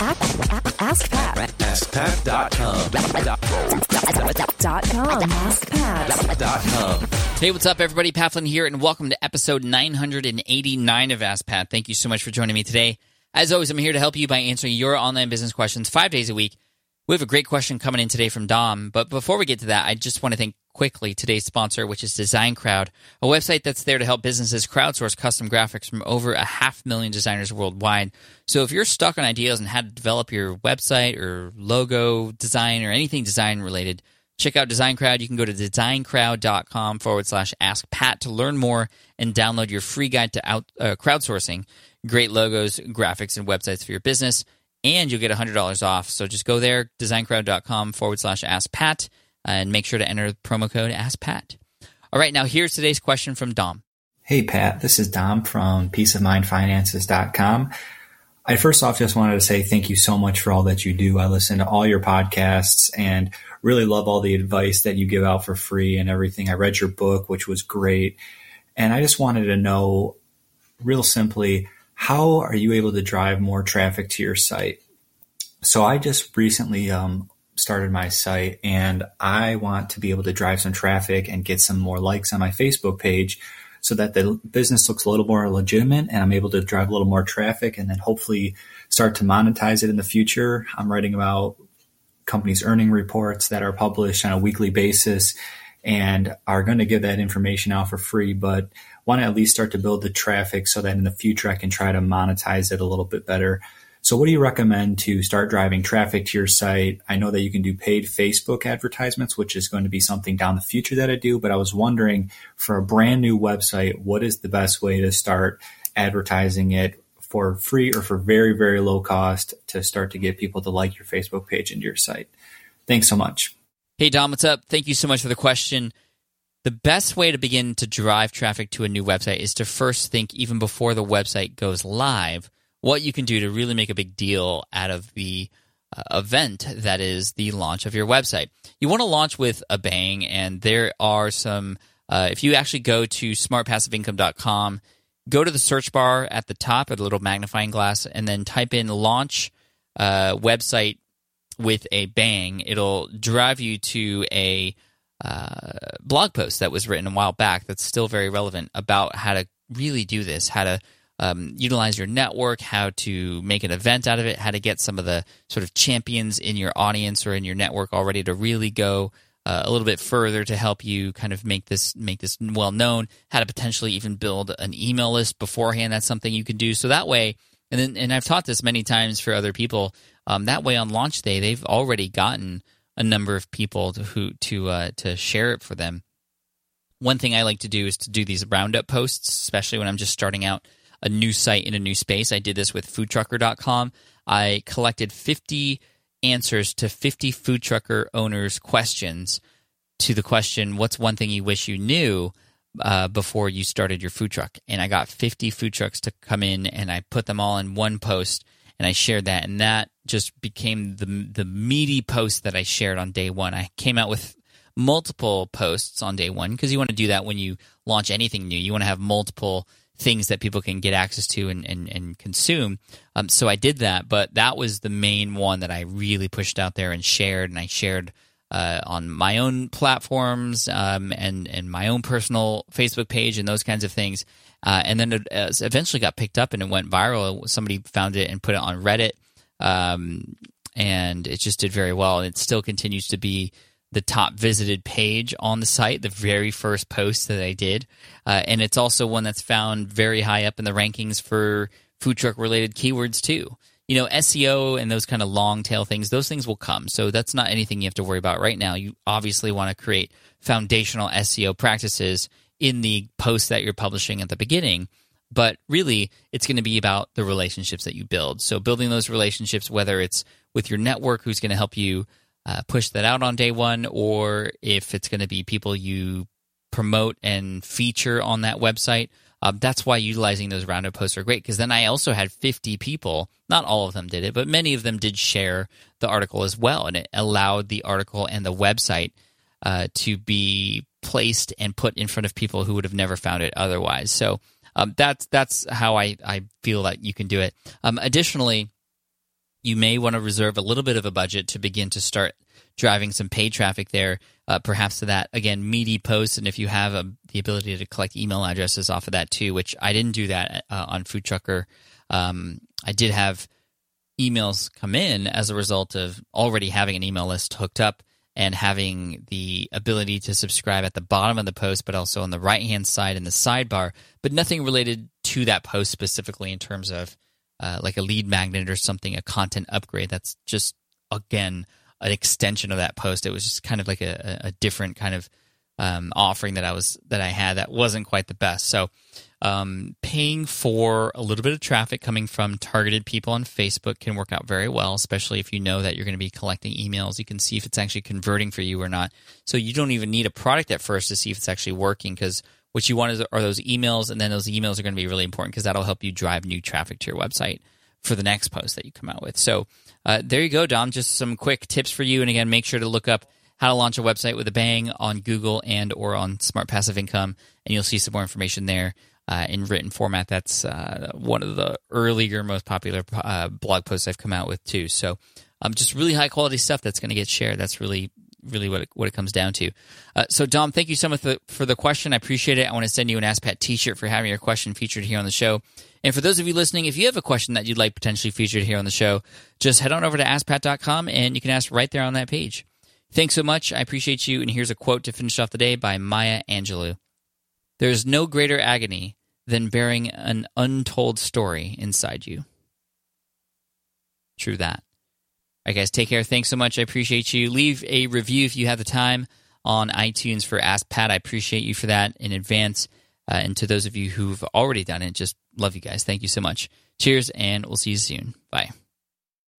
Ask Pat. AskPat.com. Com. AskPat. Hey, what's up, everybody? Pat here, and welcome to episode 989 of Ask Pat. Thank you so much for joining me today. As always, I'm here to help you by answering your online business questions five days a week. We have a great question coming in today from Dom, but before we get to that, I just want to thank quickly today's sponsor, which is Design Crowd, a website that's there to help businesses crowdsource custom graphics from over a half million designers worldwide. So if you're stuck on ideas on how to develop your website or logo design or anything design related, check out Design Crowd. You can go to designcrowd.com forward slash ask Pat to learn more and download your free guide to out, uh, crowdsourcing great logos, graphics, and websites for your business. And you'll get $100 off. So just go there, designcrowd.com forward slash ask Pat, and make sure to enter the promo code ask Pat. All right, now here's today's question from Dom. Hey, Pat, this is Dom from peaceofmindfinances.com. I first off just wanted to say thank you so much for all that you do. I listen to all your podcasts and really love all the advice that you give out for free and everything. I read your book, which was great. And I just wanted to know, real simply, how are you able to drive more traffic to your site? So I just recently um, started my site and I want to be able to drive some traffic and get some more likes on my Facebook page so that the business looks a little more legitimate and I'm able to drive a little more traffic and then hopefully start to monetize it in the future. I'm writing about companies' earning reports that are published on a weekly basis and are going to give that information out for free, but want to at least start to build the traffic so that in the future I can try to monetize it a little bit better. So, what do you recommend to start driving traffic to your site? I know that you can do paid Facebook advertisements, which is going to be something down the future that I do, but I was wondering for a brand new website, what is the best way to start advertising it for free or for very, very low cost to start to get people to like your Facebook page and your site? Thanks so much. Hey, Dom, what's up? Thank you so much for the question. The best way to begin to drive traffic to a new website is to first think, even before the website goes live, what you can do to really make a big deal out of the uh, event that is the launch of your website. You want to launch with a bang, and there are some. Uh, if you actually go to smartpassiveincome.com, go to the search bar at the top, at a little magnifying glass, and then type in launch uh, website with a bang. It'll drive you to a uh, blog post that was written a while back that's still very relevant about how to really do this, how to um, utilize your network, how to make an event out of it, how to get some of the sort of champions in your audience or in your network already to really go uh, a little bit further to help you kind of make this make this well known. How to potentially even build an email list beforehand. That's something you can do. So that way, and then and I've taught this many times for other people. Um, that way, on launch day, they've already gotten a number of people to who to uh, to share it for them. One thing I like to do is to do these roundup posts, especially when I'm just starting out a new site in a new space. I did this with foodtrucker.com. I collected 50 answers to 50 food trucker owners' questions to the question, What's one thing you wish you knew? Uh, before you started your food truck. And I got 50 food trucks to come in and I put them all in one post and I shared that. And that just became the, the meaty post that I shared on day one. I came out with multiple posts on day one because you want to do that when you launch anything new. You want to have multiple things that people can get access to and, and, and consume. Um, so I did that, but that was the main one that I really pushed out there and shared, and I shared uh, on my own platforms um, and and my own personal Facebook page and those kinds of things. Uh, and then it uh, eventually got picked up and it went viral. Somebody found it and put it on Reddit, um, and it just did very well. And it still continues to be the top visited page on the site, the very first post that I did. Uh, and it's also one that's found very high up in the rankings for food truck related keywords, too. You know, SEO and those kind of long tail things, those things will come. So that's not anything you have to worry about right now. You obviously want to create foundational SEO practices in the post that you're publishing at the beginning. But really, it's going to be about the relationships that you build. So, building those relationships, whether it's with your network who's going to help you uh, push that out on day one, or if it's going to be people you promote and feature on that website. Um, that's why utilizing those roundup posts are great because then I also had 50 people, not all of them did it, but many of them did share the article as well. And it allowed the article and the website uh, to be placed and put in front of people who would have never found it otherwise. So um, that's that's how I, I feel that you can do it. Um, additionally, you may want to reserve a little bit of a budget to begin to start driving some paid traffic there, uh, perhaps to that again meaty post. And if you have a, the ability to collect email addresses off of that too, which I didn't do that uh, on Food Trucker, um, I did have emails come in as a result of already having an email list hooked up and having the ability to subscribe at the bottom of the post, but also on the right hand side in the sidebar, but nothing related to that post specifically in terms of uh, like a lead magnet or something, a content upgrade. That's just, again, an extension of that post. It was just kind of like a, a different kind of um, offering that I was that I had that wasn't quite the best. So um, paying for a little bit of traffic coming from targeted people on Facebook can work out very well, especially if you know that you're going to be collecting emails. You can see if it's actually converting for you or not. So you don't even need a product at first to see if it's actually working because what you want is, are those emails, and then those emails are going to be really important because that'll help you drive new traffic to your website for the next post that you come out with. So uh, there you go, Dom. Just some quick tips for you. And again, make sure to look up how to launch a website with a bang on Google and or on Smart Passive Income, and you'll see some more information there. Uh, in written format, that's uh, one of the earlier, most popular uh, blog posts I've come out with too. So, um, just really high quality stuff that's going to get shared. That's really really what it, what it comes down to. Uh, so, Dom, thank you so much for, for, the question. I appreciate it. I want to send you an Ask Pat T-shirt for having your question featured here on the show. And for those of you listening, if you have a question that you'd like potentially featured here on the show, just head on over to AskPat.com and you can ask right there on that page. Thanks so much. I appreciate you. And here's a quote to finish off the day by Maya Angelou. There is no greater agony than bearing an untold story inside you. True that. All right, guys, take care. Thanks so much. I appreciate you. Leave a review if you have the time on iTunes for Ask Pat. I appreciate you for that in advance. Uh, and to those of you who've already done it, just love you guys. Thank you so much. Cheers, and we'll see you soon. Bye.